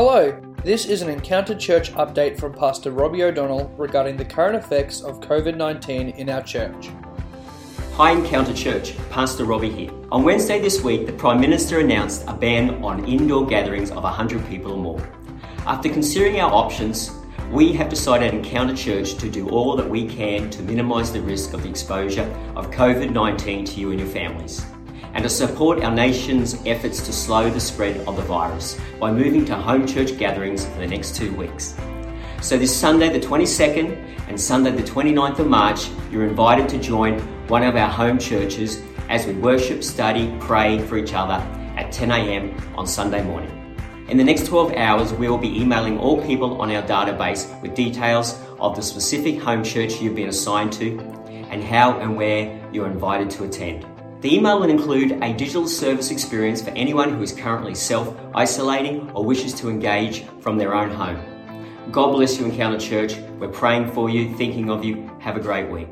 Hello, this is an Encounter Church update from Pastor Robbie O'Donnell regarding the current effects of COVID 19 in our church. Hi Encounter Church, Pastor Robbie here. On Wednesday this week, the Prime Minister announced a ban on indoor gatherings of 100 people or more. After considering our options, we have decided at Encounter Church to do all that we can to minimise the risk of the exposure of COVID 19 to you and your families and to support our nation's efforts to slow the spread of the virus by moving to home church gatherings for the next two weeks. So, this Sunday, the 22nd, and Sunday, the 29th of March, you're invited to join one of our home churches as we worship, study, pray for each other at 10 a.m. on Sunday morning. In the next 12 hours, we will be emailing all people on our database with details of the specific home church you've been assigned to and how and where you're invited to attend. The email will include a digital service experience for anyone who is currently self isolating or wishes to engage from their own home. God bless you, Encounter Church. We're praying for you, thinking of you. Have a great week.